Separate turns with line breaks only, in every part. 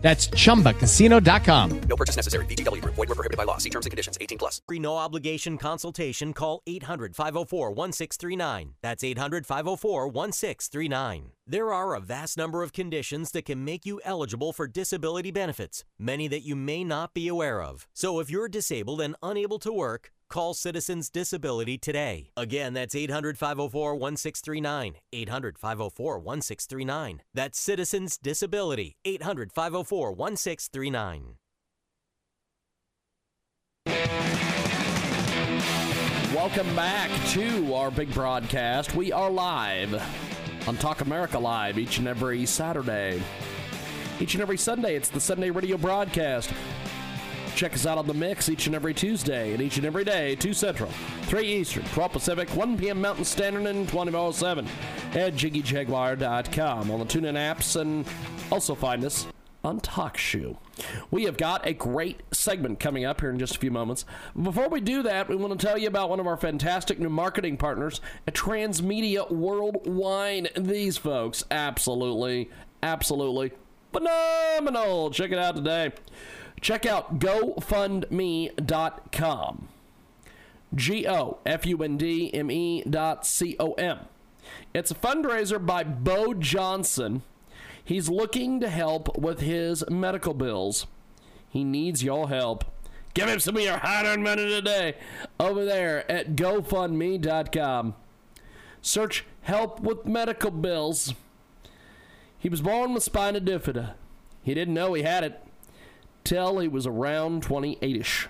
That's chumbacasino.com.
No purchase necessary. VGW Group. Void were prohibited by law. See terms and conditions. 18 plus.
Free no obligation consultation. Call 800 504 1639. That's 800 504 1639. There are a vast number of conditions that can make you eligible for disability benefits, many that you may not be aware of. So if you're disabled and unable to work, Call Citizens Disability today. Again, that's 800 504 1639. 800 504 1639. That's Citizens Disability. 800 504 1639.
Welcome back to our big broadcast. We are live on Talk America Live each and every Saturday. Each and every Sunday, it's the Sunday radio broadcast. Check us out on the mix each and every Tuesday and each and every day, 2 Central, 3 Eastern, 12 Pacific, 1 p.m. Mountain Standard, and 24 at JiggyJaguar.com on the TuneIn apps and also find us on TalkShoe. We have got a great segment coming up here in just a few moments. Before we do that, we want to tell you about one of our fantastic new marketing partners Transmedia Worldwide. These folks, absolutely, absolutely phenomenal. Check it out today. Check out GoFundMe.com. G O F U N D M E dot C O M. It's a fundraiser by Bo Johnson. He's looking to help with his medical bills. He needs your help. Give him some of your hard earned money today over there at GoFundMe.com. Search Help with Medical Bills. He was born with spina bifida. He didn't know he had it till he was around 28 ish.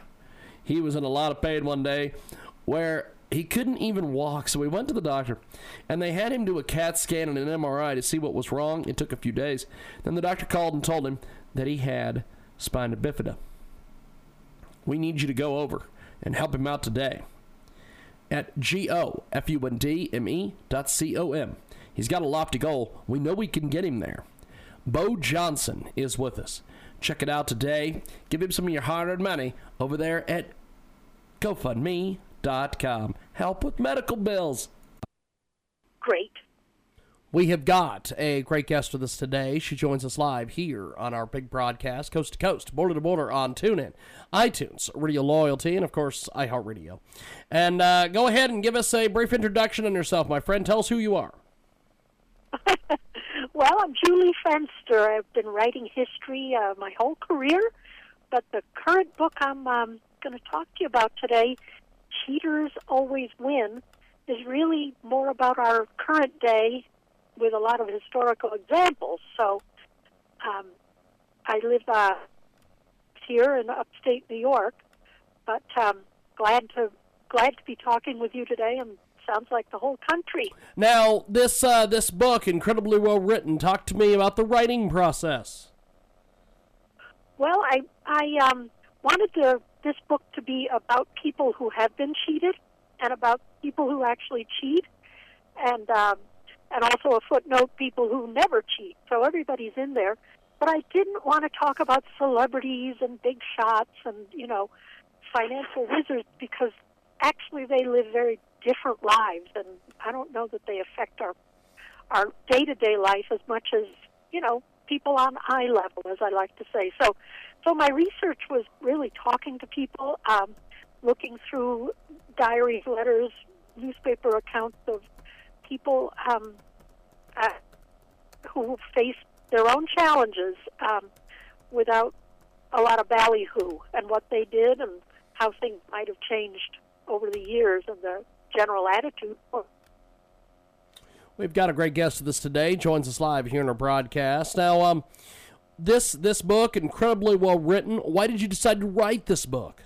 He was in a lot of pain one day where he couldn't even walk, so we went to the doctor and they had him do a CAT scan and an MRI to see what was wrong. It took a few days. Then the doctor called and told him that he had spina bifida. We need you to go over and help him out today at G O F U N D M E dot C O M. He's got a lofty goal. We know we can get him there. Bo Johnson is with us. Check it out today. Give him some of your hard earned money over there at GoFundMe.com. Help with medical bills.
Great.
We have got a great guest with us today. She joins us live here on our big broadcast, coast to coast, border to border on TuneIn, iTunes, Radio Loyalty, and of course, iHeartRadio. And uh, go ahead and give us a brief introduction on yourself, my friend. Tell us who you are.
Well, I'm Julie Fenster. I've been writing history uh, my whole career, but the current book I'm um, going to talk to you about today, Cheaters Always Win, is really more about our current day with a lot of historical examples. So um, I live uh, here in upstate New York, but um, glad to glad to be talking with you today and sounds like the whole country.
Now, this uh, this book, incredibly well written. Talk to me about the writing process.
Well, I I um, wanted to, this book to be about people who have been cheated and about people who actually cheat, and um, and also a footnote people who never cheat. So everybody's in there. But I didn't want to talk about celebrities and big shots and you know financial wizards because actually they live very different lives, and I don't know that they affect our our day to day life as much as you know people on eye level, as I like to say. So, so my research was really talking to people, um, looking through diaries, letters, newspaper accounts of people um, uh, who faced their own challenges um, without a lot of ballyhoo, and what they did, and how things might have changed over the years, and the general attitude.
We've got a great guest with us today. Joins us live here in our broadcast. Now, um, this this book incredibly well written. Why did you decide to write this book?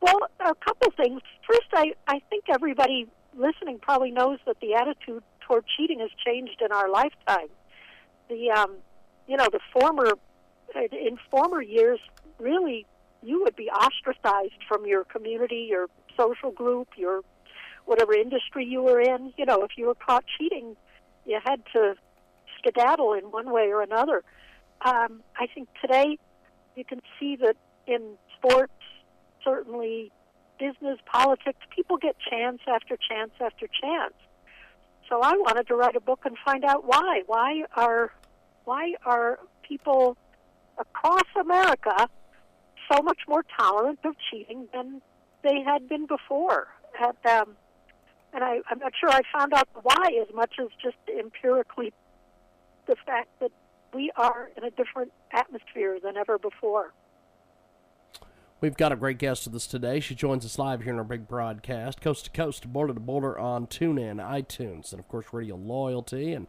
Well, a couple things. First, I I think everybody listening probably knows that the attitude toward cheating has changed in our lifetime. The um, you know, the former in former years, really you would be ostracized from your community, your social group, your whatever industry you were in. You know, if you were caught cheating, you had to skedaddle in one way or another. Um, I think today you can see that in sports, certainly business, politics, people get chance after chance after chance. So I wanted to write a book and find out why. Why are why are people across America so much more tolerant of cheating than they had been before? And, um, and I, I'm not sure I found out why as much as just empirically the fact that we are in a different atmosphere than ever before.
We've got a great guest with us today. She joins us live here in our big broadcast, coast to coast, border to border on TuneIn, iTunes, and of course Radio Loyalty and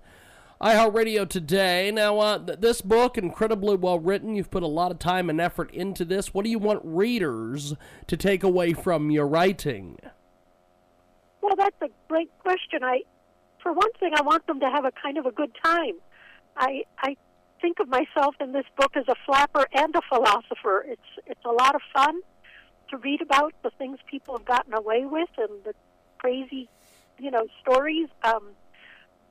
iHeartRadio today. Now, uh, th- this book, incredibly well written. You've put a lot of time and effort into this. What do you want readers to take away from your writing?
Well, that's a great question. I, for one thing, I want them to have a kind of a good time. I, I think of myself in this book as a flapper and a philosopher. It's it's a lot of fun to read about the things people have gotten away with and the crazy, you know, stories. Um,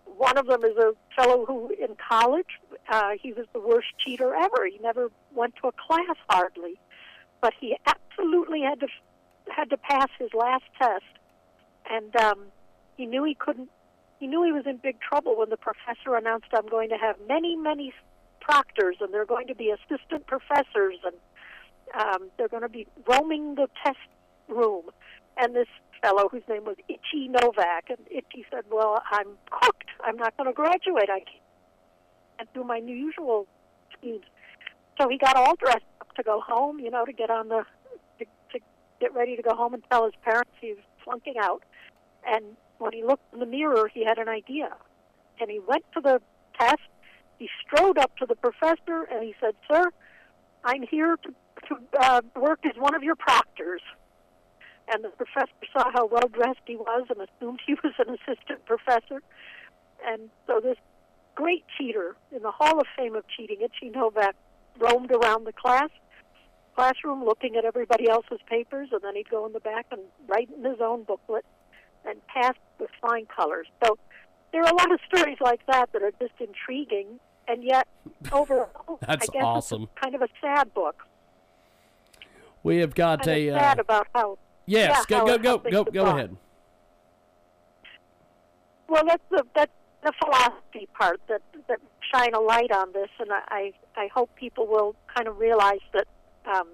one of them is a fellow who, in college, uh, he was the worst cheater ever. He never went to a class hardly, but he absolutely had to had to pass his last test, and um, he knew he couldn't. He knew he was in big trouble when the professor announced, "I'm going to have many, many proctors, and they're going to be assistant professors, and um, they're going to be roaming the test room." And this fellow, whose name was Itchy Novak, and Itchy said, "Well, I'm cooked. I'm not going to graduate. I can't do my usual schemes." So he got all dressed up to go home, you know, to get on the to, to get ready to go home and tell his parents he was flunking out. And when he looked in the mirror, he had an idea, and he went to the test. He strode up to the professor and he said, "Sir, I'm here to, to uh, work as one of your proctors." And the professor saw how well dressed he was and assumed he was an assistant professor. And so this great cheater in the Hall of Fame of cheating, Itchy Novak, roamed around the class classroom looking at everybody else's papers, and then he'd go in the back and write in his own booklet and pass with flying colors. So there are a lot of stories like that that are just intriguing, and yet overall,
That's
I guess
awesome.
it's kind of a sad book.
We have got
Kind
a.
of
Uh,
sad about how
yes,
yeah,
go go go go go ahead.
Well, that's the that's the philosophy part that that shine a light on this, and I I hope people will kind of realize that um,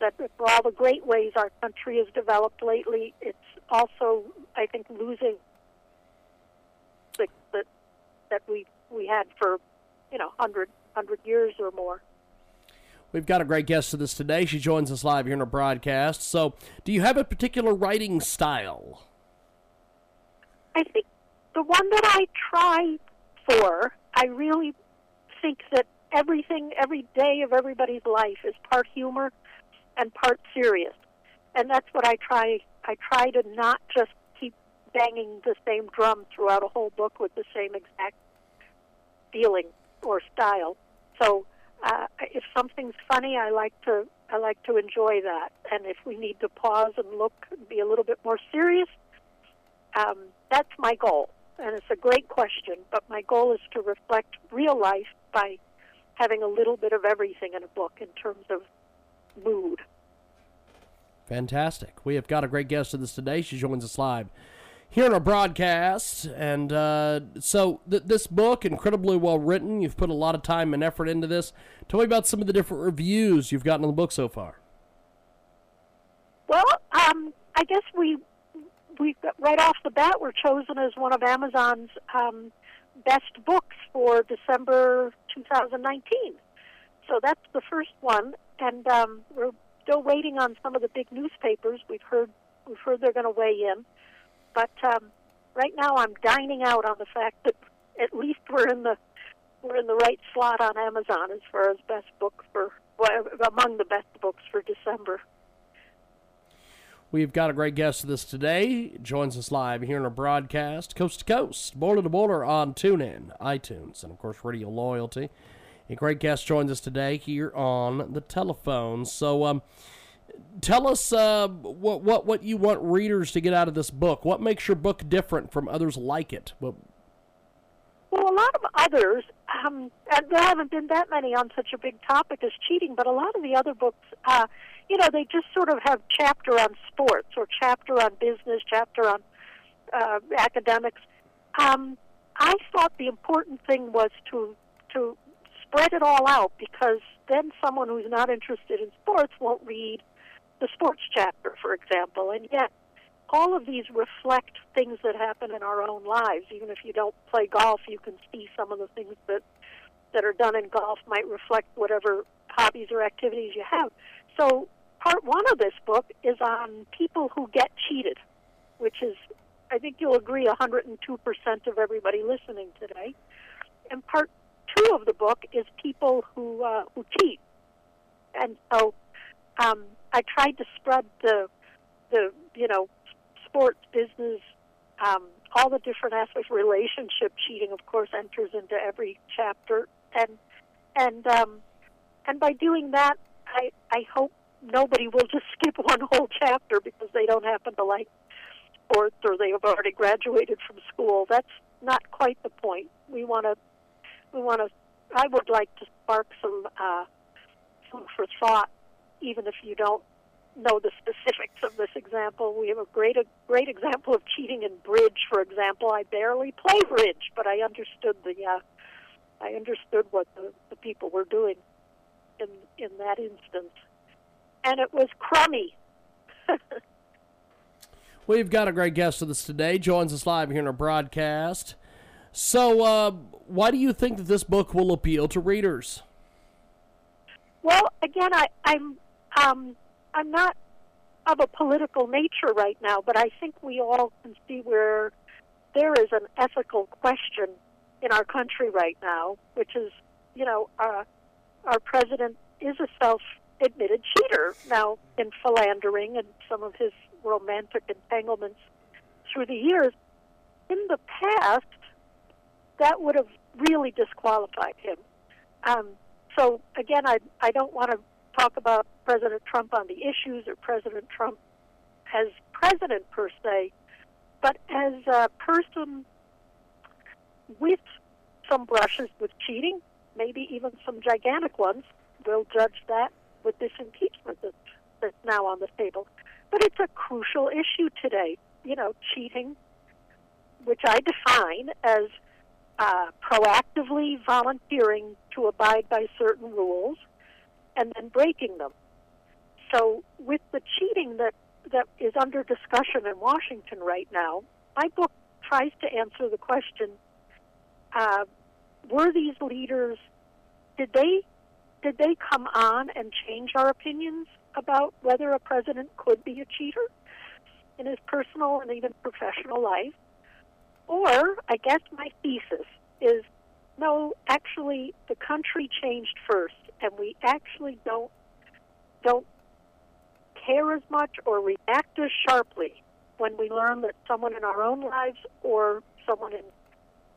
that for all the great ways our country has developed lately, it's also I think losing the that that we we had for you know hundred hundred years or more.
We've got a great guest with us today. She joins us live here in our broadcast. So, do you have a particular writing style?
I think the one that I try for, I really think that everything, every day of everybody's life is part humor and part serious, and that's what I try. I try to not just keep banging the same drum throughout a whole book with the same exact feeling or style. So, uh, if something's funny, I like to I like to enjoy that, and if we need to pause and look, and be a little bit more serious, um, that's my goal. And it's a great question, but my goal is to reflect real life by having a little bit of everything in a book in terms of mood.
Fantastic. We have got a great guest with us today. She joins us live here in our broadcast. And uh, so, th- this book, incredibly well written. You've put a lot of time and effort into this. Tell me about some of the different reviews you've gotten on the book so far.
Well, um, I guess we we right off the bat were chosen as one of Amazon's um, best books for December 2019. So that's the first one, and um, we're still waiting on some of the big newspapers. We've heard we've heard they're going to weigh in, but um, right now I'm dining out on the fact that at least we're in the we're in the right slot on Amazon as far as best book for well, among the best books for December.
We've got a great guest with us today. Joins us live here in our broadcast, coast to coast, border to border on TuneIn, iTunes, and of course Radio Loyalty. A great guest joins us today here on the telephone. So, um, tell us uh, what what what you want readers to get out of this book. What makes your book different from others like it? Well,
Well, a lot of others, um, and there haven't been that many on such a big topic as cheating, but a lot of the other books, uh, you know, they just sort of have chapter on sports or chapter on business, chapter on uh, academics. Um, I thought the important thing was to to spread it all out because then someone who's not interested in sports won't read the sports chapter, for example, and yet all of these reflect things that happen in our own lives. Even if you don't play golf, you can see some of the things that that are done in golf might reflect whatever hobbies or activities you have. So, part one of this book is on people who get cheated, which is, I think you'll agree, 102% of everybody listening today. And part two of the book is people who uh, who cheat. And so, um, I tried to spread the the you know sports business, um, all the different aspects. Relationship cheating, of course, enters into every chapter, and and um, and by doing that, I I hope nobody will just skip one whole chapter because they don't happen to like sports or they have already graduated from school. That's not quite the point. We want to we want to. I would like to spark some uh, food for thought, even if you don't know the specifics of this example. We have a great a great example of cheating in bridge, for example. I barely play bridge, but I understood the uh, I understood what the, the people were doing in in that instance, and it was crummy.
We've got a great guest with us today. Joins us live here in our broadcast. So, uh, why do you think that this book will appeal to readers?
Well, again, I, I'm um, I'm not of a political nature right now, but I think we all can see where there is an ethical question in our country right now, which is, you know, uh, our president is a self-admitted cheater now in philandering and some of his romantic entanglements through the years. In the past, that would have really disqualified him. Um, so again, I I don't want to talk about President Trump on the issues or President Trump as president per se, but as a person with some brushes with cheating, maybe even some gigantic ones. We'll judge that with this impeachment that's, that's now on the table. But it's a crucial issue today. You know, cheating, which I define as uh, proactively volunteering to abide by certain rules and then breaking them. So, with the cheating that, that is under discussion in Washington right now, my book tries to answer the question uh, were these leaders, did they, did they come on and change our opinions about whether a president could be a cheater in his personal and even professional life? Or, I guess my thesis is no, actually, the country changed first, and we actually don't don't care as much or react as sharply when we learn that someone in our own lives or someone in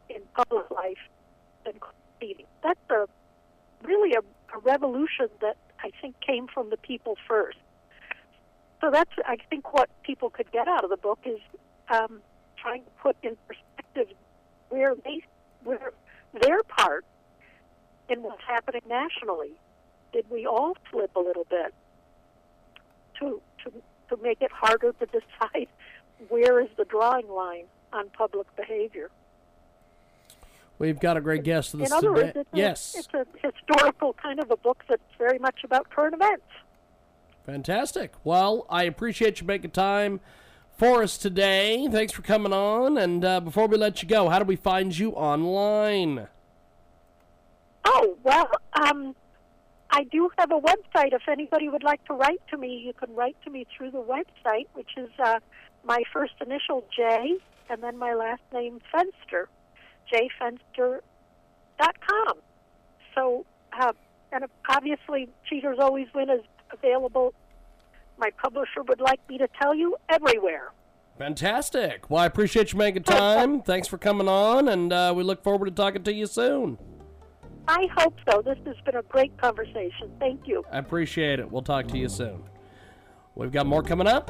in public life been cheating. That's a really a, a revolution that I think came from the people first. So that's I think what people could get out of the book is um, trying to put in perspective where they where their part in what's happening nationally. Did we all slip a little bit to to to make it harder to decide where is the drawing line on public behavior?
We've got a great guest us
In other words, it's,
yes,
a, it's a historical kind of a book that's very much about current events.
fantastic. Well, I appreciate you making time for us today. Thanks for coming on. And uh, before we let you go, how do we find you online?
Oh well, um, I do have a website. If anybody would like to write to me, you can write to me through the website, which is uh, my first initial J and then my last name Fenster, jfenster.com. So, uh, and obviously, Cheaters Always Win is available. My publisher would like me to tell you everywhere.
Fantastic. Well, I appreciate you making time. Thanks for coming on, and uh, we look forward to talking to you soon.
I hope so. This has been a great conversation. Thank you.
I appreciate it. We'll talk to you soon. We've got more coming up.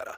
better.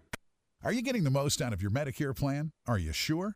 Are you getting the most out of your Medicare plan? Are you sure?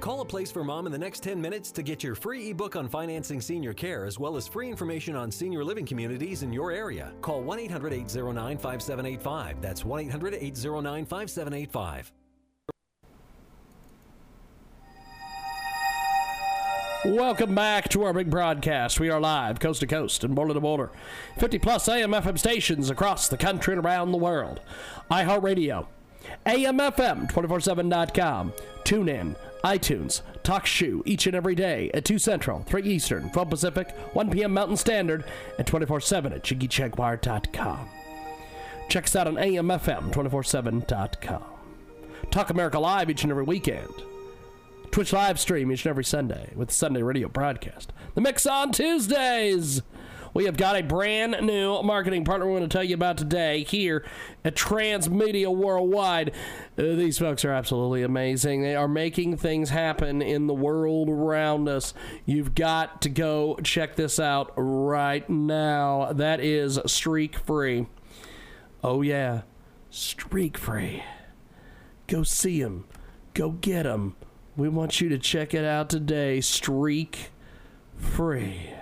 Call a place for mom in the next 10 minutes to get your free ebook on financing senior care as well as free information on senior living communities in your area. Call 1 800 809 5785. That's 1 800 809 5785.
Welcome back to our big broadcast. We are live, coast to coast and border to border. 50 plus AM FM stations across the country and around the world. iHeartRadio, AMFM247.com, Tune in, iTunes, Talk Shoe each and every day at 2 Central, 3 Eastern, 12 Pacific, 1 p.m. Mountain Standard, and 24 7 at JiggyJaguar.com. Check us out on AMFM247.com. Talk America Live each and every weekend. Twitch live stream each and every Sunday with the Sunday radio broadcast. The Mix on Tuesdays. We have got a brand new marketing partner we're going to tell you about today here at Transmedia Worldwide. Uh, these folks are absolutely amazing. They are making things happen in the world around us. You've got to go check this out right now. That is Streak Free. Oh, yeah, Streak Free. Go see them. Go get them. We want you to check it out today. Streak Free.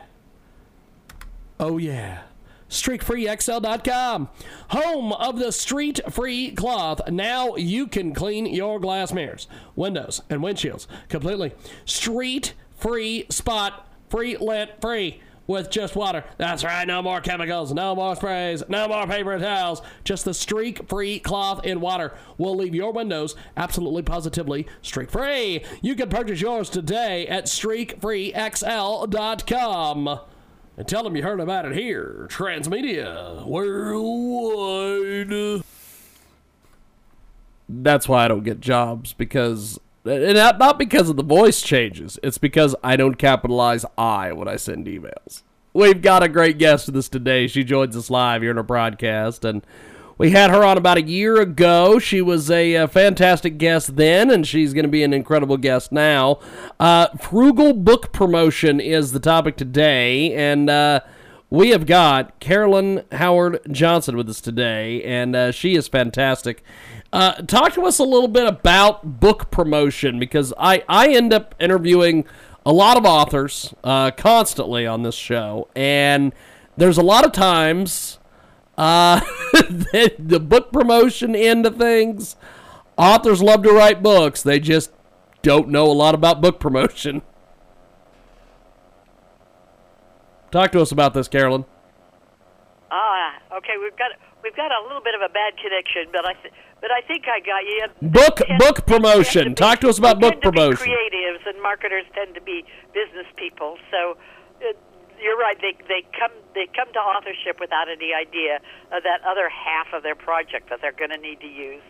Oh, yeah. StreakFreeXL.com, home of the street free cloth. Now you can clean your glass mirrors, windows, and windshields completely. Street free spot, free lint free with just water. That's right, no more chemicals, no more sprays, no more paper towels. Just the streak free cloth in water will leave your windows absolutely positively streak free. You can purchase yours today at streakfreexl.com. And tell them you heard about it here. Transmedia Worldwide. That's why I don't get jobs because and not, not because of the voice changes. It's because I don't capitalize I when I send emails. We've got a great guest with us today. She joins us live here in our broadcast, and we had her on about a year ago. She was a, uh fantastic guest then, and she's going to be an incredible guest now. Uh, frugal book promotion is the topic today, and uh, we have got Carolyn Howard Johnson with us today, and uh, she is fantastic. Uh, talk to us a little bit about book promotion because I, I end up interviewing a lot of authors uh, constantly on this show, and there's a lot of times uh, the, the book promotion end of things. Authors love to write books, they just don't know a lot about book promotion. Talk to us about this, Carolyn.
Ah, okay. We've got we've got a little bit of a bad connection, but I th- but I think I got you.
Book
Tend-
book promotion.
tend
Talk to us about book
tend to be
promotion.
creatives and marketers tend to be business people, so. You're right. They they come they come to authorship without any idea of that other half of their project that they're going to need to use.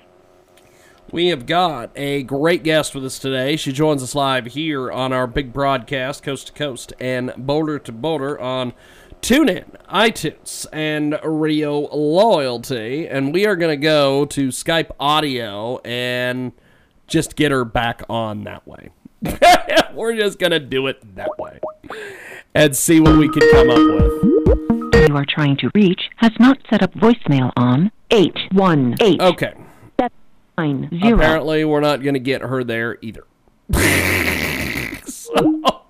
We have got a great guest with us today. She joins us live here on our big broadcast, coast to coast and boulder to boulder on TuneIn, iTunes, and Radio Loyalty. And we are going to go to Skype audio and just get her back on that way. We're just going to do it that way and see what we can come up with.
you are trying to reach has not set up voicemail on 818
Okay.
90.
Apparently, we're not going to get her there either. so,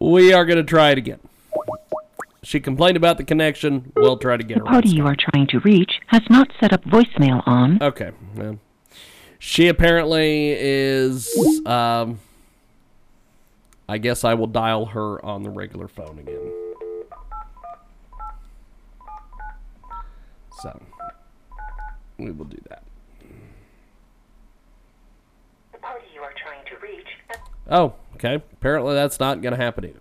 we are going to try it again. She complained about the connection. We'll try to get her. on
Party you are trying to reach has not set up voicemail on.
Okay. well, she apparently is. Um, I guess I will dial her on the regular phone again. So we will do that.
The party you are trying to reach.
Oh, okay. Apparently that's not going to happen either.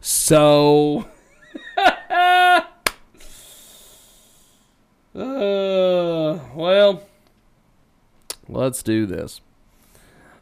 So. uh, well, let's do this.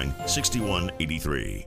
409 6183.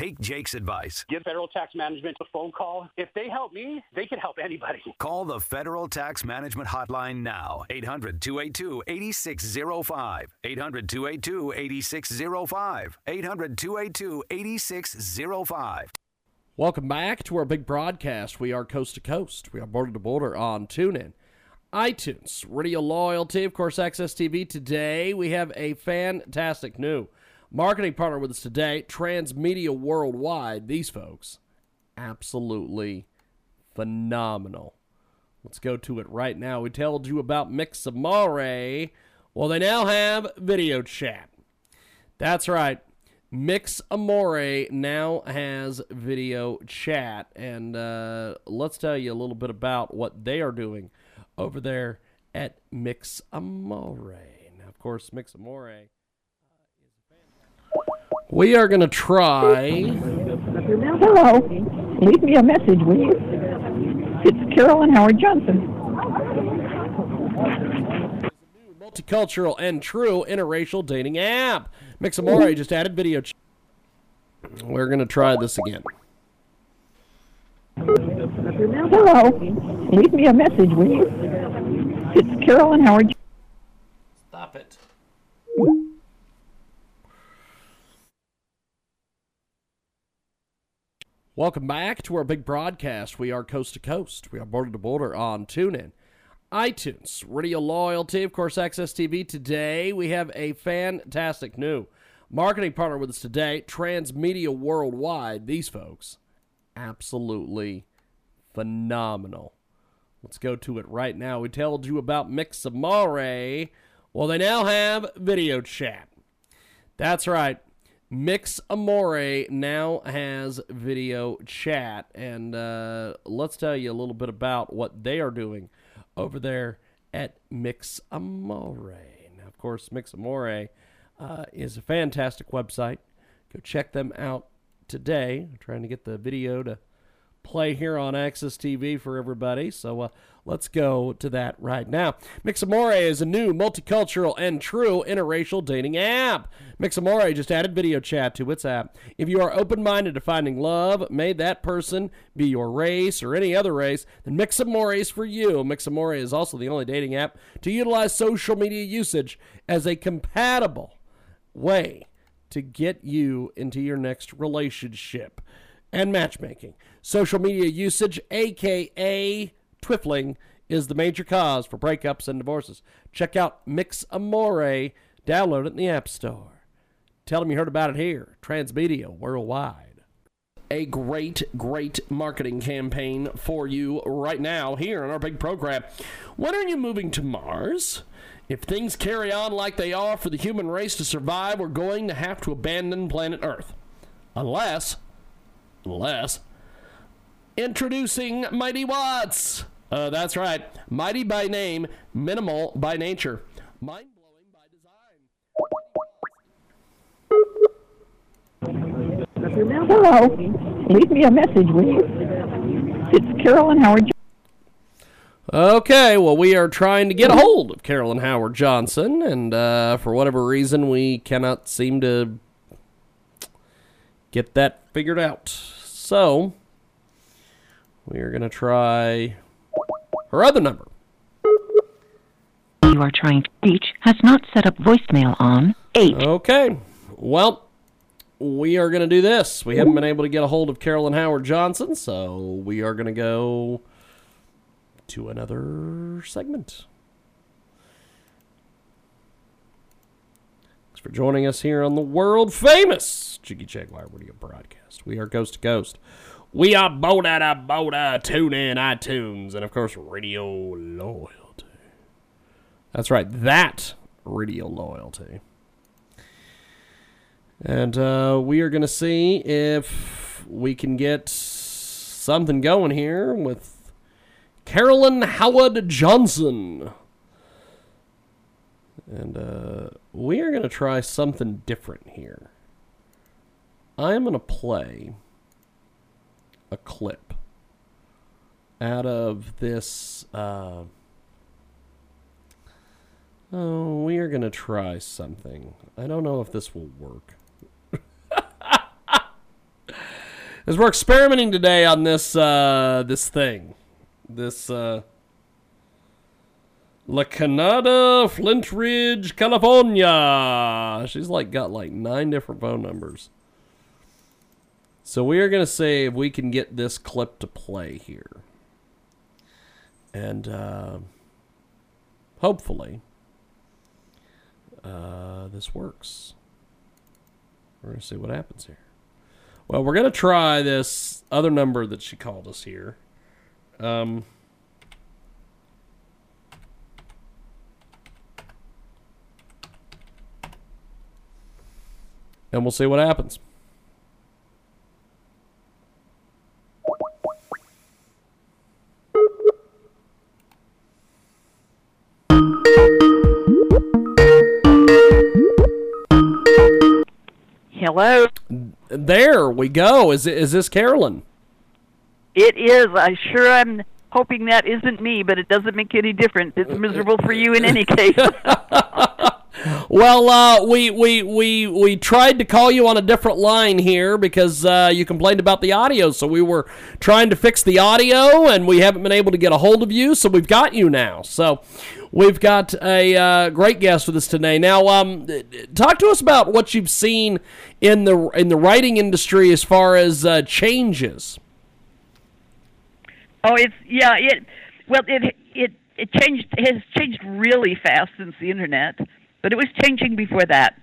take Jake's advice.
Give Federal Tax Management a phone call. If they help me, they can help anybody.
Call the Federal Tax Management Hotline now. 800 282 8605. 800 282 8605. 800 282 8605.
Welcome back to our big broadcast. We are coast to coast. We are border to border on TuneIn, iTunes, Radio Loyalty, of course, Access TV. Today, we have a fantastic new marketing partner with us today, Transmedia Worldwide. These folks, absolutely phenomenal. Let's go to it right now. We told you about Mixamore. Well, they now have video chat. That's right. Mix Amore now has video chat, and uh, let's tell you a little bit about what they are doing over there at Mix Amore. Now, of course, Mix Amore. We are going to try.
Hello. Leave me a message, will you? It's Carolyn Howard Johnson.
Multicultural and true interracial dating app. Mixamore just added video. Ch- We're going to try this again.
Hello. Leave me a message, will you? It's Carolyn Howard.
Stop it. Welcome back to our big broadcast. We are coast to coast. We are border to border on TuneIn, iTunes, Radio Loyalty, of course, Access TV. Today, we have a fantastic new marketing partner with us today, Transmedia Worldwide. These folks, absolutely phenomenal. Let's go to it right now. We told you about Mixamore. Well, they now have video chat. That's right. Mix Amore now has video chat. And uh, let's tell you a little bit about what they are doing over there at Mix Amore. Now, of course, Mix Amore uh, is a fantastic website. Go check them out today. I'm trying to get the video to play here on Access TV for everybody. So uh, let's go to that right now. Mixamore is a new multicultural and true interracial dating app. Mixamore just added video chat to its app. If you are open minded to finding love, may that person be your race or any other race, then Mixamore is for you. Mixamore is also the only dating app to utilize social media usage as a compatible way to get you into your next relationship and matchmaking. Social media usage, aka twiffling, is the major cause for breakups and divorces. Check out Mix Amore. Download it in the App Store. Tell them you heard about it here. Transmedia Worldwide. a great, great marketing campaign for you right now here on our big program. When are you moving to Mars? If things carry on like they are for the human race to survive, we're going to have to abandon planet Earth. Unless, unless, introducing Mighty Watts. Uh, that's right. Mighty by name, minimal by nature. Mind blowing by design.
Hello. Leave me a message, will you? It's Carolyn Howard.
Okay, well, we are trying to get a hold of Carolyn Howard Johnson, and uh, for whatever reason, we cannot seem to get that figured out. So, we are going to try her other number.
You are trying to reach has not set up voicemail on 8.
Okay, well, we are going to do this. We haven't been able to get a hold of Carolyn Howard Johnson, so we are going to go to another segment. Thanks for joining us here on the world famous Jiggy Jaguar Radio broadcast. We are Ghost to Ghost. We are Boda Boda, tune in iTunes, and of course, Radio Loyalty. That's right, that Radio Loyalty. And uh, we are going to see if we can get something going here with Carolyn Howard Johnson. And uh, we are going to try something different here. I am going to play a clip out of this. Uh, oh, we are going to try something. I don't know if this will work. As we're experimenting today on this uh, this thing, this uh, La Canada, Flintridge, California. She's like got like nine different phone numbers. So we are gonna say if we can get this clip to play here, and uh, hopefully uh, this works. We're gonna see what happens here. Well, we're gonna try this other number that she called us here. Um, and we'll see what happens.
Hello.
There we go. Is is this Carolyn?
It is. I sure I'm hoping that isn't me, but it doesn't make any difference. It's miserable for you in any case.
Well, uh, we, we we we tried to call you on a different line here because uh, you complained about the audio. So we were trying to fix the audio, and we haven't been able to get a hold of you. So we've got you now. So we've got a uh, great guest with us today. Now, um, talk to us about what you've seen in the in the writing industry as far as uh, changes.
oh, it's yeah. It well, it it it changed. Has changed really fast since the internet, but it was changing before that.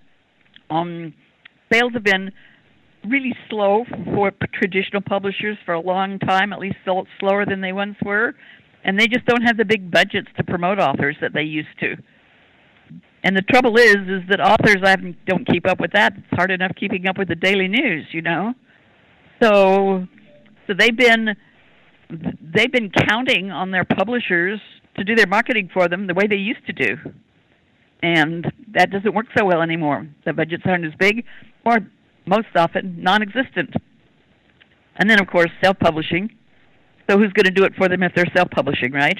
Um, sales have been really slow for traditional publishers for a long time, at least slower than they once were, and they just don't have the big budgets to promote authors that they used to. And the trouble is, is that authors I don't keep up with that. It's hard enough keeping up with the daily news, you know. So, so they've been they've been counting on their publishers to do their marketing for them the way they used to do. And that doesn't work so well anymore. The budgets aren't as big, or most often non existent. And then, of course, self publishing. So, who's going to do it for them if they're self publishing, right?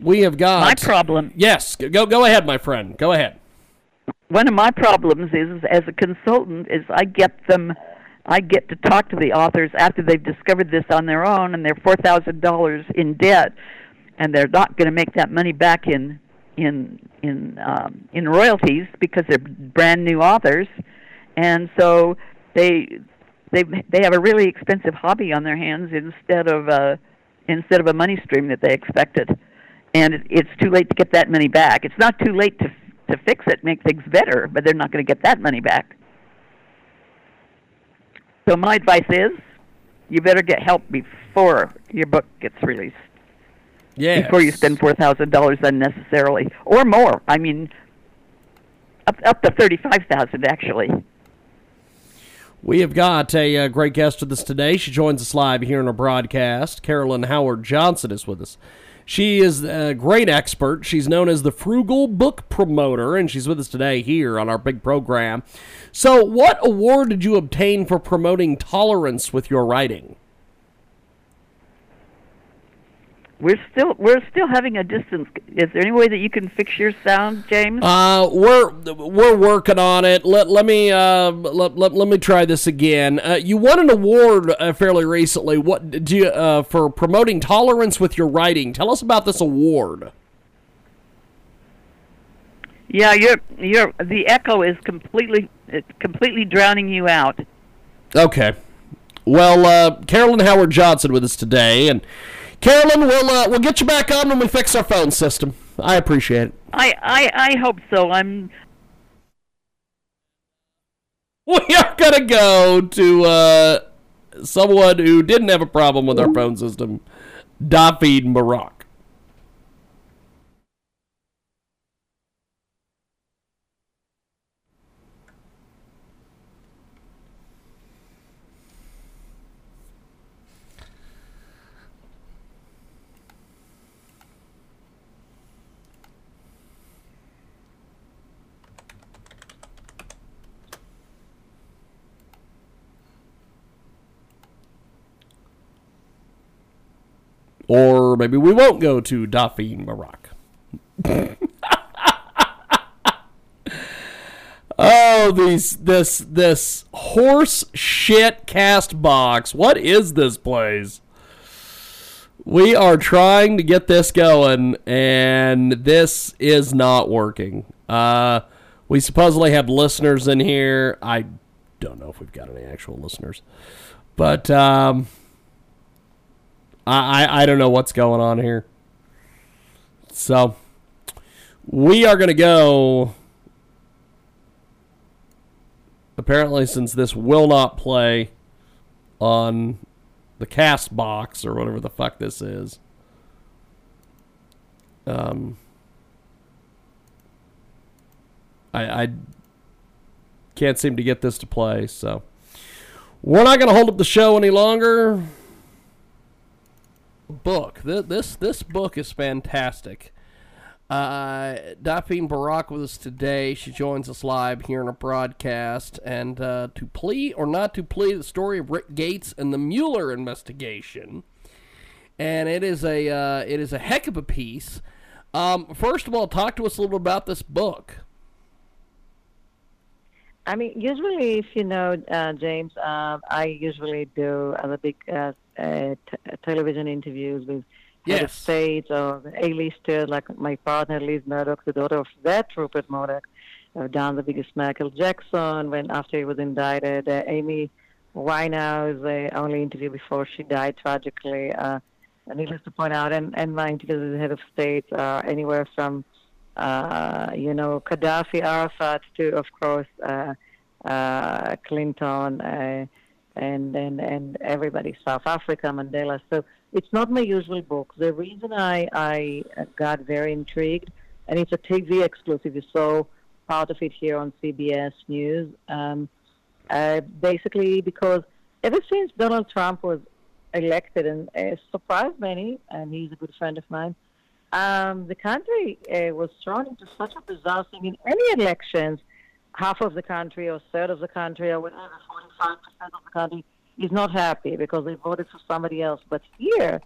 We have got
My problem.
Yes, go go ahead, my friend. Go ahead.
one of my problems is as a consultant is I get them I get to talk to the authors after they've discovered this on their own and they're four thousand dollars in debt and they're not going to make that money back in in in um, in royalties because they're brand new authors. And so they they they have a really expensive hobby on their hands instead of uh instead of a money stream that they expected. And it, it's too late to get that money back. It's not too late to to fix it make things better but they're not going to get that money back. So my advice is, you better get help before your book gets released.
Yes.
Before you spend four thousand dollars unnecessarily, or more. I mean, up up to thirty-five thousand actually.
We have got a, uh great guest with us today. She joins us live here in our broadcast. Carolyn Howard Johnson is with us. She is a great expert. She's known as the Frugal Book Promoter, and she's with us today here on our big program. So, what award did you obtain for promoting tolerance with your writing?
We're still we're still having a distance. Is there any way that you can fix your sound, James?
Uh, we're we're working on it. Let let me uh let, let, let me try this again. Uh, you won an award uh, fairly recently. What do you uh for promoting tolerance with your writing? Tell us about this award.
yeah, you're you're the echo is completely it's completely drowning you out.
Okay. Well, uh, Carolyn Howard Johnson with us today, and Carolyn, we'll uh, we'll get you back on when we fix our phone system. I appreciate it.
I I I hope so. I'm
We are gonna go to uh, someone who didn't have a problem with our phone system, David Barak. Or maybe we won't go to Daphne Barak. oh, these this this horse shit Castbox. What is this place? We are trying to get this going, and this is not working. Uh, we supposedly have listeners in here. I don't know if we've got any actual listeners, but um, I, I I don't know what's going on here. So we are going to go. Apparently, since this will not play on the Castbox or whatever the fuck this is. Um, I, I can't seem to get this to play, so we're not going to hold up the show any longer. Book Th- this this book is fantastic. Uh, Daphne Barak with us today. She joins us live here in a broadcast. And uh, to plea or not to plea, the story of Rick Gates and the Mueller investigation. And it is a uh, it is a heck of a piece. Um, first of all, talk to us a little about this book.
I mean, usually, if you know, uh, James, uh, I usually do other big uh, uh, t- television interviews with head of
Yes.
state or A-listers, like my partner Liz Murdoch, the daughter of that Rupert Murdoch. I've done the biggest Michael Jackson when after he was indicted. Uh, Amy Winehouse, the only interview before she died tragically. Uh, needless to point out, and, and my interviews with the head of state are anywhere from uh, you know, Gaddafi, Arafat, too, of course uh, uh, Clinton, uh, and and and everybody, South Africa, Mandela. So it's not my usual book. The reason I I got very intrigued, and it's a TV exclusive. You saw part of it here on CBS News. Um, uh, basically, because ever since Donald Trump was elected, and uh, surprised many, and he's a good friend of mine um, the country uh, was thrown into such a bizarre thing in any elections. Half of the country, or third of the country, or whatever, 45% of the country is not happy because they voted for somebody else. But here,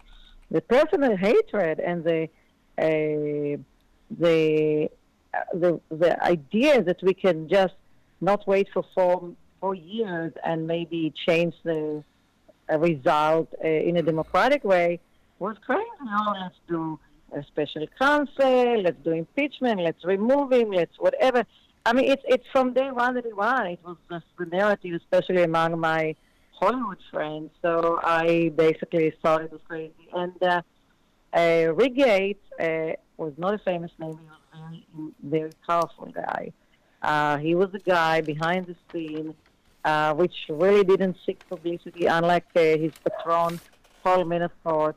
the personal hatred and the uh, the uh, the the idea that we can just not wait for four four years and maybe change the uh, result uh, in a democratic way was crazy. Oh, let's do a special counsel, let's do impeachment, let's remove him, let's whatever. I mean, it's it's from day one that it was. It was just the narrative, especially among my Hollywood friends. So I basically thought it was crazy. And uh, uh, uh, was not a famous name. He was a very, very powerful guy. Uh, he was the guy behind the scene uh, which really didn't seek publicity, unlike uh, his patron, Paul Manafort.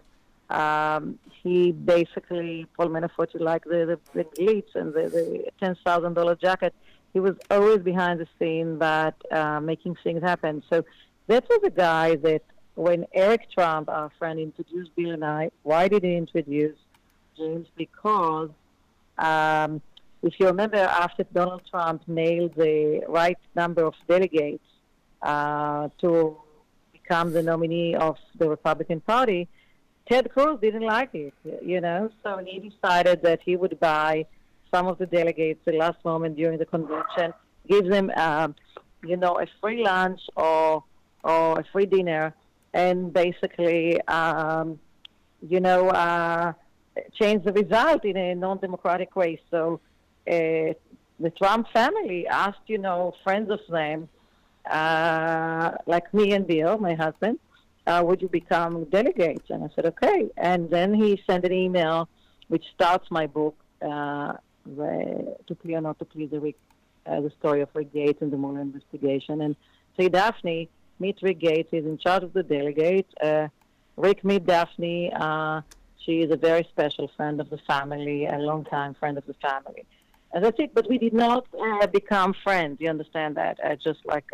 Um, he basically, Paul Manafort, you like the, the, the glitz and the, the $10,000 jacket, he was always behind the scene, but uh, making things happen. So that was a guy that when Eric Trump, our friend, introduced Bill and I, why did he introduce James? Because um, if you remember, after Donald Trump nailed the right number of delegates uh, to become the nominee of the Republican Party, Ted Cruz didn't like it, you know, so he decided that he would buy some of the delegates the last moment during the convention, give them, um, you know, a free lunch or or a free dinner, and basically, um, you know, uh, change the result in a non-democratic way. So uh, the Trump family asked, you know, friends of them, uh, like me and Bill, my husband, uh, would you become delegates? And I said, okay. And then he sent an email which starts my book, uh, To Plea or Not to Plea, the, uh, the story of Rick Gates and the Mueller investigation. And say, Daphne, meet Rick Gates. He's in charge of the delegates. Uh, Rick, meet Daphne. Uh, she is a very special friend of the family, a long-time friend of the family. And that's it. But we did not uh, become friends. You understand that? Uh, just like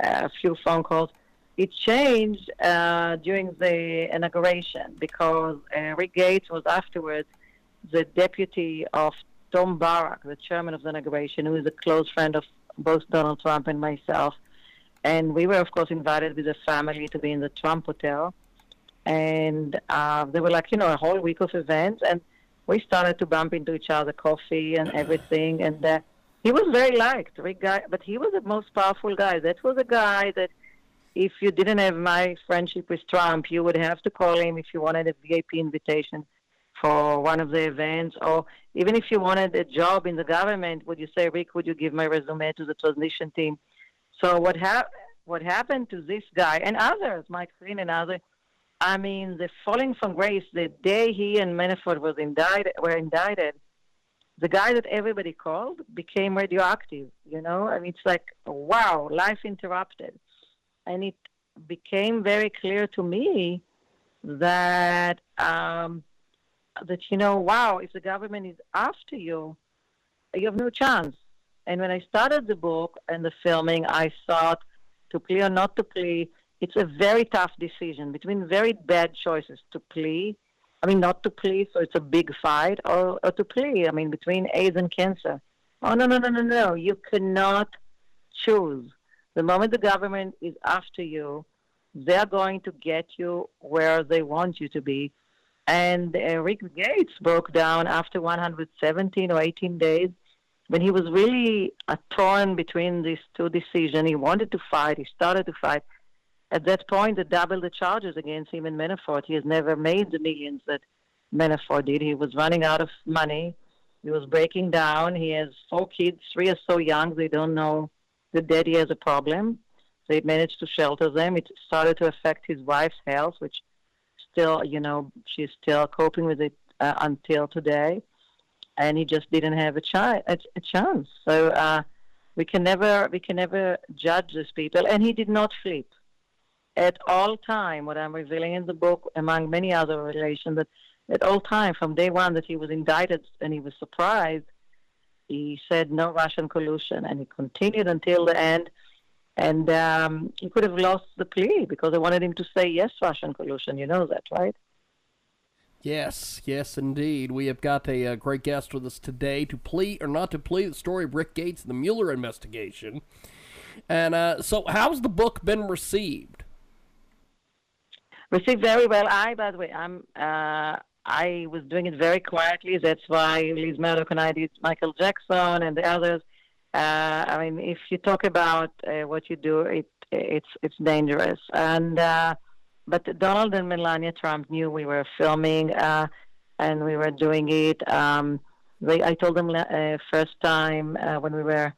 a few phone calls. It changed uh, during the inauguration because uh, Rick Gates was afterwards the deputy of Tom Barrack, the chairman of the inauguration, who is a close friend of both Donald Trump and myself. And we were, of course, invited with the family to be in the Trump Hotel. And uh, there were like, you know, a whole week of events. And we started to bump into each other, coffee and everything. And uh, he was very liked, Rick guy, but he was the most powerful guy. That was a guy that if you didn't have my friendship with Trump, you would have to call him if you wanted a VIP invitation for one of the events, or even if you wanted a job in the government, would you say, Rick, would you give my resume to the transition team? So what what happened to this guy and others, Mike Flynn and others? I mean, the falling from grace the day he and Manafort was indicted were indicted. The guy that everybody called became radioactive. You know, I mean, it's like wow, life interrupted, and it became very clear to me that um, that you know, wow, if the government is after you, you have no chance. And when I started the book and the filming, I thought to plea or not to plea, it's a very tough decision between very bad choices to plea. I mean, not to plea, so it's a big fight, or, or to plea. I mean, between AIDS and cancer. Oh, no, no, no, no, no. You cannot choose. The moment the government is after you, they're going to get you where they want you to be. And Rick Gates broke down after 117 or 18 days when he was really torn between these two decisions. He wanted to fight. He started to fight. At that point, they doubled the charges against him and Manafort. He has never made the millions that Manafort did. He was running out of money. He was breaking down. He has four kids. Three are so young they don't know that daddy has a problem. They managed to shelter them. It started to affect his wife's health, which still, you know, she's still coping with it uh, until today. And he just didn't have a, chi- a, a chance. So uh, we can never we can never judge these people. And he did not flip at all time. What I'm revealing in the book, among many other relations, that at all time from day one that he was indicted and he was surprised, he said no Russian collusion, and he continued until the end and um, he could have lost the plea because they wanted him to say yes, Russian collusion. You know that, right?
Yes, yes, indeed. We have got a, a, great guest with us today to plea or not to plea the story of Rick Gates and the Mueller investigation. And uh, so, how's the book been received?
Received very well. I, by the way, I'm. Uh, I was doing it very quietly. That's why Liz Murdoch and I did Michael Jackson and the others uh, I mean, if you talk about uh, what you do, it it's it's dangerous. And uh, but Donald and Melania Trump knew we were filming uh, and we were doing it. Um, they, I told them uh, first time uh, when we were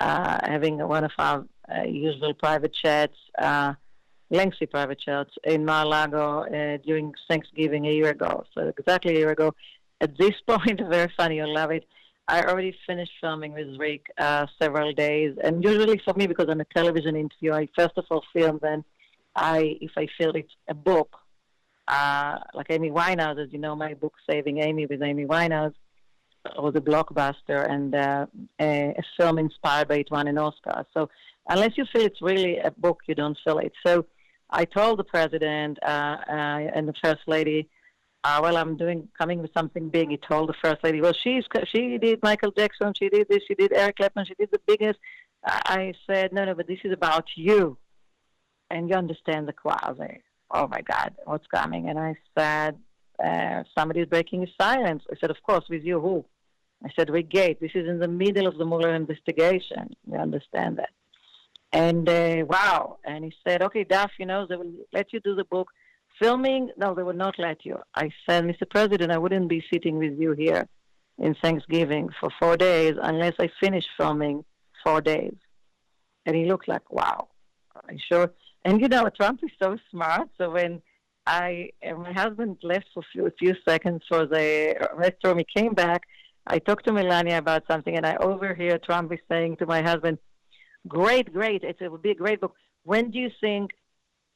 having one of our usual private chats, lengthy private chats in Mar-a-Lago uh, during Thanksgiving a year ago. So exactly a year ago. At this point, very funny, you'll love it. I already finished filming with Rick uh, several days, and usually for me, because I'm a television interview, I first of all film. Then, I if I feel it's a book, uh, like Amy Winehouse, as you know, my book Saving Amy with Amy Winehouse was a blockbuster and uh, a, a film inspired by it won an Oscar. So unless you feel it's really a book, you don't feel it. So I told the president uh, uh, and the first lady, uh, well, I'm doing coming with something big. He told the first lady, well, she's she did Michael Jackson, she did this, she did Eric Clapton, she did the biggest. I said, no, no, but this is about you, and you understand the crowd. oh my God, what's coming? And I said, uh, somebody's breaking silence. I said, of course, with you, who? I said, Rick gate. This is in the middle of the Mueller investigation. You understand that? And uh, wow. And he said, okay, Duff, you know, they will let you do the book. Filming, no, they will not let you. I said, Mr. President, I wouldn't be sitting with you here in Thanksgiving for four days unless I finish filming four days. And he looked like, wow, I sure. And you know, Trump is so smart. So when I, my husband left for a few, a few seconds for the restroom, he came back I talked to Melania about something, and I overhear Trump is saying to my husband, "Great, great! It will be a great book. When do you think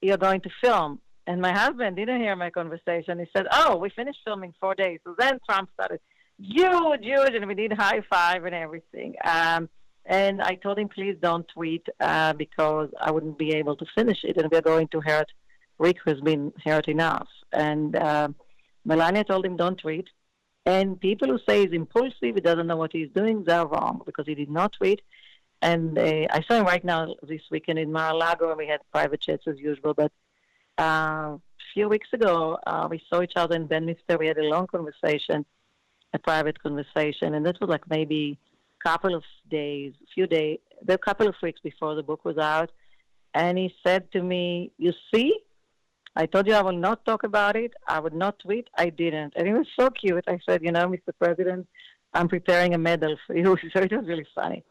you're going to film?" And my husband didn't hear my conversation. He said, "Oh, we finished filming four days." So then Trump started, "Huge, huge," and we did high five and everything. Um, and I told him, "Please don't tweet uh, because I wouldn't be able to finish it, and we're going to hurt Rick, who's been hurt enough." And uh, Melania told him, "Don't tweet." And people who say he's impulsive, he doesn't know what he's doing, they're wrong because he did not tweet. And uh, I saw him right now this weekend in Mar-a-Lago, and we had private chats as usual. But uh, a few weeks ago, uh, we saw each other in Bedminster. We had a long conversation, a private conversation, and that was like maybe a couple of days, a few days, a couple of weeks before the book was out. And he said to me, "You see, I told you I will not talk about it. I would not tweet. I didn't. And it was so cute. I said, you know, Mr. President, I'm preparing a medal for you. so it was really funny.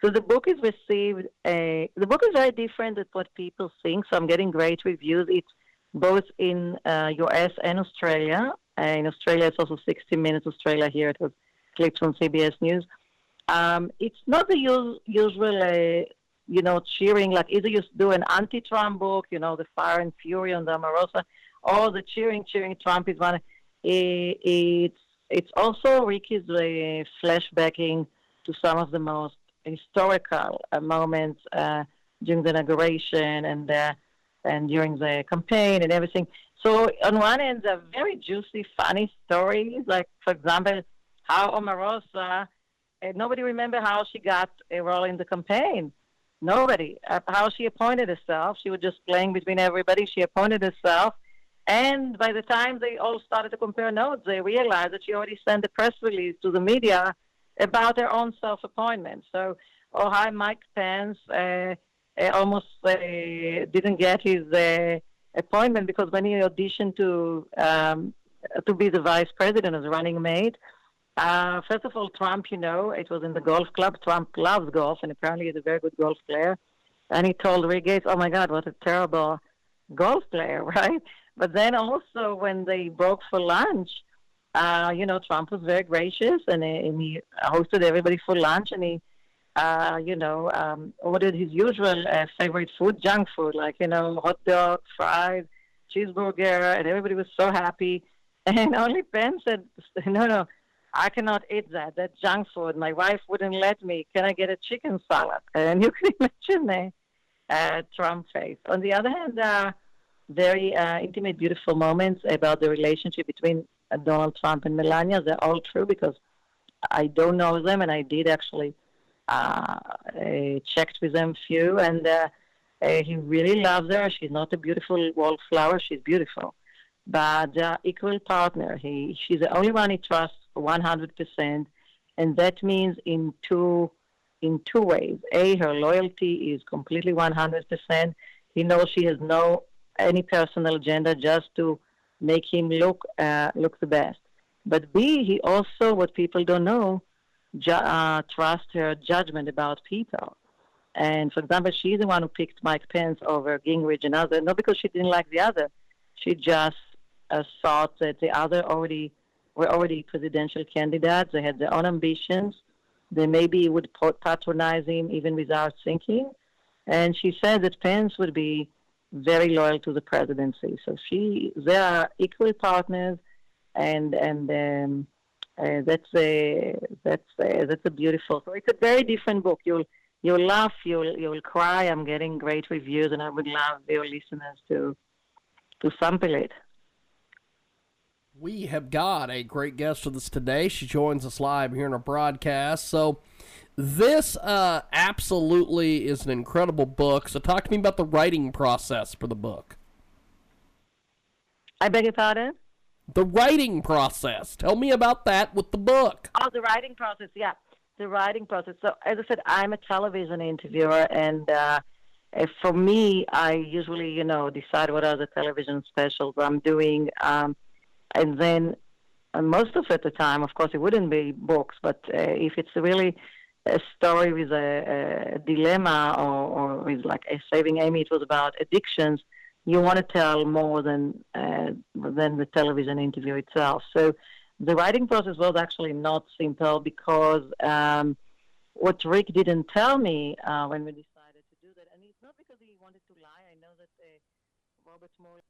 So the book is received. A, the book is very different than what people think. So I'm getting great reviews. It's both in uh, U.S. and Australia. Uh, in Australia, it's also 60 Minutes Australia. Here, it was clips on CBS News. Um, it's not the us- usual uh, you know, cheering, like either you do an anti-Trump book, you know, the fire and fury on the Omarosa, or the cheering, cheering Trump is one. It's it's also Ricky's uh, flashbacking to some of the most historical uh, moments uh, during the inauguration and uh, and during the campaign and everything. So on one end, they're very juicy, funny stories. Like for example, how Omarosa, nobody remember how she got a role in the campaign Nobody. Uh, how she appointed herself, she was just playing between everybody. She appointed herself. And by the time they all started to compare notes, they realized that she already sent a press release to the media about their own self appointment. So, oh, hi, Mike Pence uh, uh, almost uh, didn't get his uh, appointment because when he auditioned to um, to be the vice president as running mate, uh, first of all, Trump, you know, it was in the golf club. Trump loves golf, and apparently he's a very good golf player. And he told Rick Gates, "Oh my God, what a terrible golf player!" Right? But then also when they broke for lunch, uh, you know, Trump was very gracious, and, and he hosted everybody for lunch, and he, uh, you know, um, ordered his usual uh, favorite food, junk food, like you know, hot dog, fries, cheeseburger, and everybody was so happy. And only Ben said, "No, no." I cannot eat that. That junk food. My wife wouldn't let me. Can I get a chicken salad? And you can imagine the uh, Trump face. On the other hand, uh, very uh, intimate, beautiful moments about the relationship between uh, Donald Trump and Melania. They're all true because I don't know them, and I did actually uh, checked with them few, and uh, uh, he really loves her. She's not a beautiful wallflower. She's beautiful, but uh, equal partner. He she's the only one he trusts 100%, and that means in two in two ways. A, her loyalty is completely 100%. He knows she has no any personal agenda, just to make him look uh, look the best. But B, he also, what people don't know, ju- uh, trust her judgment about people. And for example, she's the one who picked Mike Pence over Gingrich and other, not because she didn't like the other. She just uh, thought that the other already were already presidential candidates. They had their own ambitions, they maybe would patronize him even without thinking. And she said that Pence would be very loyal to the presidency. So she, they are equal partners, and and um, uh, that's a that's a, that's a beautiful. So it's a very different book. You'll you'll laugh, you'll you'll cry. I'm getting great reviews, and I would love your listeners to to sample it.
We have got a great guest with us today. She joins us live here in our broadcast. So, this uh, absolutely is an incredible book. So, talk to me about the writing process for the book.
I beg your pardon?
The writing process. Tell me about that with the book.
Oh, the writing process, yeah. The writing process. So, as I said, I'm a television interviewer, and uh, for me, I usually, you know, decide what are the television specials I'm doing. Um, and then uh, most of it the time, of course, it wouldn't be books, but uh, if it's really a story with a, a dilemma or, or with like a Saving Amy, it was about addictions. You want to tell more than uh, than the television interview itself. So the writing process was actually not simple because um, what Rick didn't tell me uh, when we decided to do that, and it's not because he wanted to lie. I know that uh, Robert Mueller.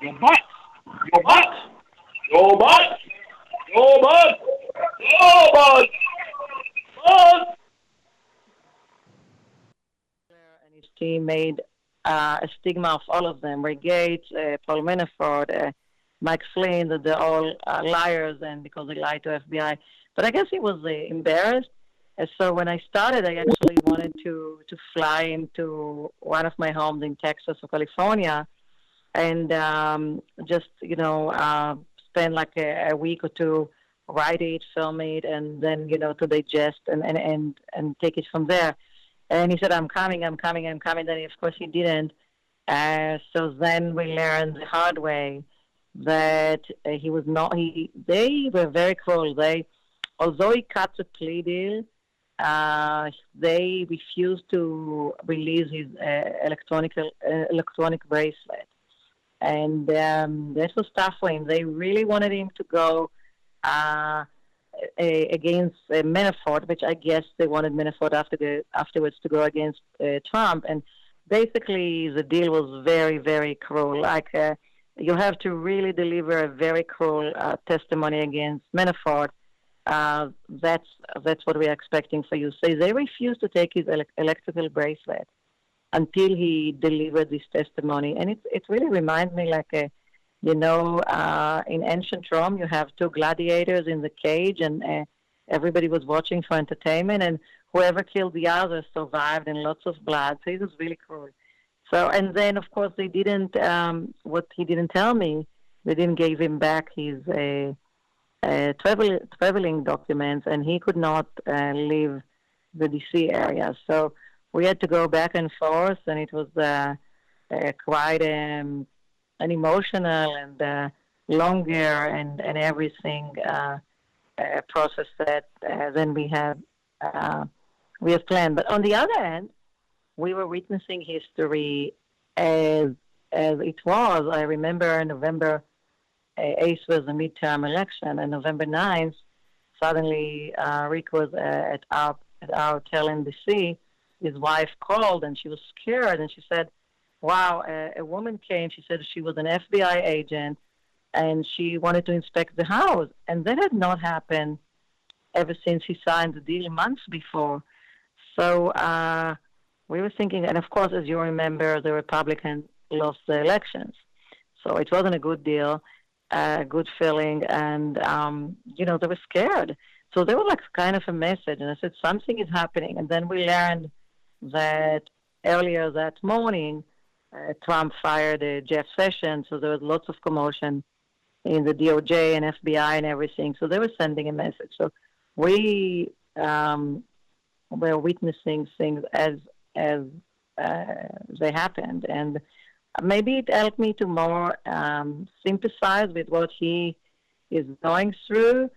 Your butt. Your butt. Your butt. Your butt. Your butt. Butt.
and his team made uh, a stigma of all of them. Ray Gates, uh, Paul Manafort, uh, Mike Flynn, that they're all uh, liars and because they lied to FBI. But I guess he was uh, embarrassed. And so when I started, I actually wanted to, to fly into one of my homes in Texas or California and um, just, you know, uh, spend like a, a week or two, write it, film it, and then, you know, to digest and, and, and, and take it from there. And he said, I'm coming, I'm coming, I'm coming. Then, of course, he didn't. Uh, so then we learned the hard way that uh, he was not, he, they were very cruel. They, although he cut the plea deal, uh, they refused to release his uh, electronic uh, electronic bracelet, and um, that was tough for him. They really wanted him to go uh, a, against uh, Manafort, which I guess they wanted Manafort after the afterwards to go against uh, Trump, and basically the deal was very very cruel. Like uh, you have to really deliver a very cruel uh, testimony against Manafort uh, that's that's what we're expecting for you. So they refused to take his ele- electrical bracelet until he delivered this testimony, and it it really reminds me like a, you know, uh, in ancient Rome you have two gladiators in the cage, and uh, everybody was watching for entertainment, and whoever killed the other survived, and lots of blood. So it was really cruel. So and then of course they didn't. Um, what he didn't tell me, they didn't give him back his. Uh, uh, travel, traveling documents, and he could not uh, leave the DC area. So we had to go back and forth, and it was uh, uh, quite um, an emotional and uh, longer and, and everything uh, uh, process that uh, then we have we have planned. But on the other hand, we were witnessing history as as it was. I remember November eighth was the midterm election, and November 9th, suddenly Rick was at our at our hotel in DC. His wife called, and she was scared, and she said, "Wow, a, a woman came. She said she was an FBI agent, and she wanted to inspect the house, and that had not happened ever since he signed the deal months before. So uh, we were thinking, and of course, as you remember, the Republicans lost the elections, so it wasn't a good deal." a good feeling, and um, you know they were scared. So they were like kind of a message, and I said something is happening, and then we learned that earlier that morning, uh, Trump fired uh, Jeff Sessions, so there was lots of commotion in the DOJ and FBI and everything. So they were sending a message. So we um, were witnessing things as as uh, they happened, and maybe it helped me to more um, sympathize with what he is going through.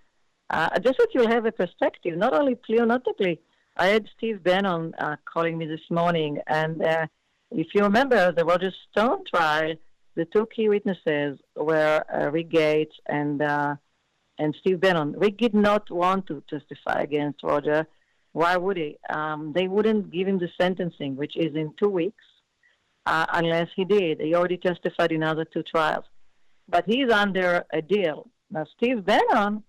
Uh, just that you'll have a perspective, not only pleonastically. I had Steve Bannon uh, calling me this morning, and uh, if you remember the Roger Stone trial, the two key witnesses were uh, Rick Gates and uh, and Steve Bannon. Rick did not want to testify against Roger. Why would he? Um, they wouldn't give him the sentencing, which is in two weeks, uh, unless he did. He already testified in other two trials, but he's under a deal. Now, Steve Bannon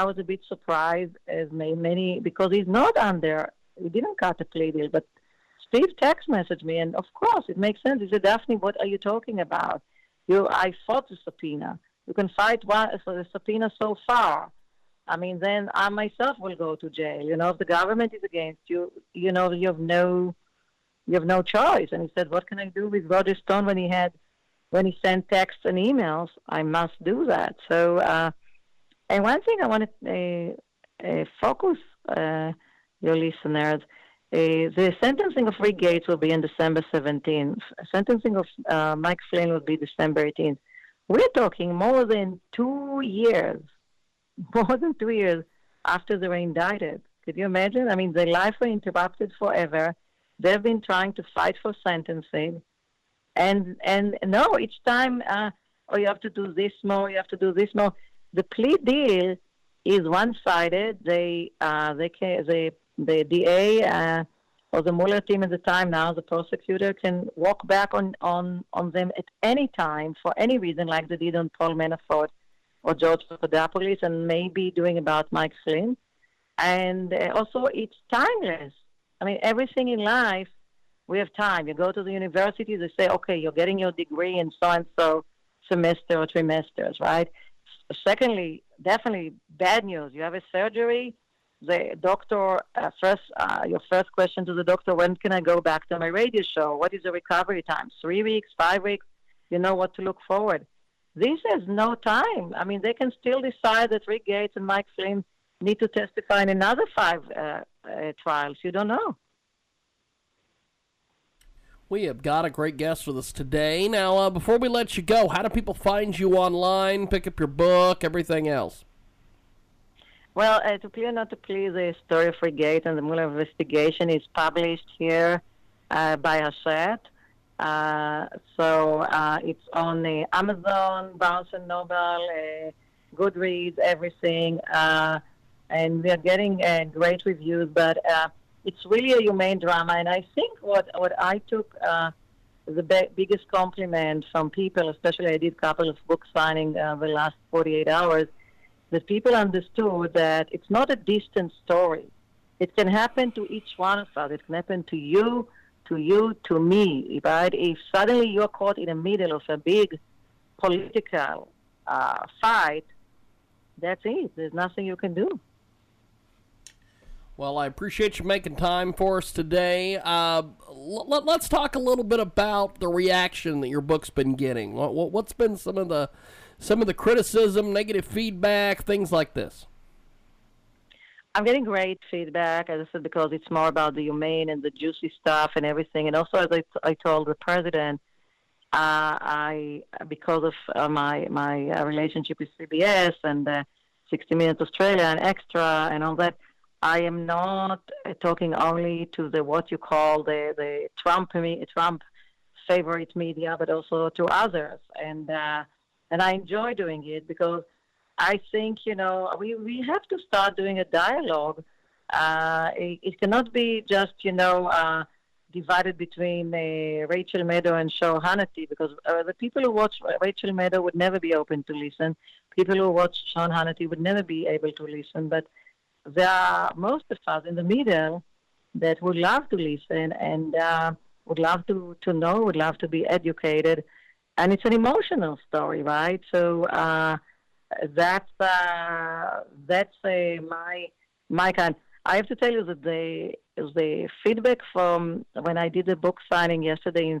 I was a bit surprised, as many, because he's not under. He didn't cut a plea deal, but Steve text messaged me, and of course it makes sense. He said, "Daphne, what are you talking about? You, I fought the subpoena. You can fight one the subpoena so far. I mean, then I myself will go to jail. You know, if the government is against you, you know, you have no, you have no choice." And he said, "What can I do with Roger Stone when he had, when he sent texts and emails? I must do that." So. uh and one thing I want to uh, uh, focus uh, your listeners the sentencing of Rick Gates will be on December 17th. Sentencing of uh, Mike Flynn will be December 18th. We're talking more than two years, more than two years after they were indicted. Could you imagine? I mean, their life were interrupted forever. They've been trying to fight for sentencing, and and no, each time, uh, oh, you have to do this more, you have to do this more the plea deal is one-sided. They, uh, they, can, they, the DA uh, or the Mueller team at the time now, the prosecutor can walk back on, on, on them at any time for any reason, like they did on Paul Manafort or George Papadopoulos, and maybe doing about Mike Flynn. And uh, also, it's timeless. I mean, everything in life, we have time. You go to the university, they say, okay, you're getting your degree in so and so semester or trimesters, right? Secondly, definitely bad news. You have a surgery. The doctor uh, first, uh, your first question to the doctor: When can I go back to my radio show? What is the recovery time? Three weeks, five weeks? You know what to look forward. This has no time. I mean, they can still decide that Rick Gates and Mike Flynn need to testify in another five uh, uh trials. You don't know.
We have got a great guest with us today. Now, uh, before we let you go, how do people find you online, pick up your book, everything else?
Well, uh, to clear not to please, the story of Rick Gates and the Mueller investigation is published here uh, by Hachette. Uh, so uh, it's on Amazon, Barnes and Noble, uh, Goodreads, everything, uh, and we are getting great reviews. But it's really a humane drama. And I think what what I took uh, the be- biggest compliment from people, especially I did a couple of book signing uh, the last 48 hours, that people understood that it's not a distant story. It can happen to each one of us. It can happen to you, to you, to me. Right? If suddenly you're caught in the middle of a big political uh, fight, that's it. There's nothing you can do.
Well, I appreciate you making time for us today. Uh, let, us talk a little bit about the reaction that your book's been getting. What, what's been some of the some of the criticism, negative feedback, things like this?
I'm getting great feedback, as I said, because it's more about the humane and the juicy stuff and everything. And also, as I, I told the president, uh, I because of uh, my my uh, relationship with CBS and 60 Minutes Australia and Extra and all that. I am not talking only to the what you call the the Trump Trump favorite media, but also to others, and uh, and I enjoy doing it because I think you know we we have to start doing a dialogue. Uh, it, it, cannot be just you know uh, divided between uh, Rachel Maddow and Sean Hannity because uh, the people who watch Rachel Maddow would never be open to listen. People who watch Sean Hannity would never be able to listen, but there are most of us in the middle that would love to listen and uh, would love to, to know, would love to be educated. and it's an emotional story, right? So uh, that's uh, that's my my kind. I have to tell you that the the feedback from when I did the book signing yesterday in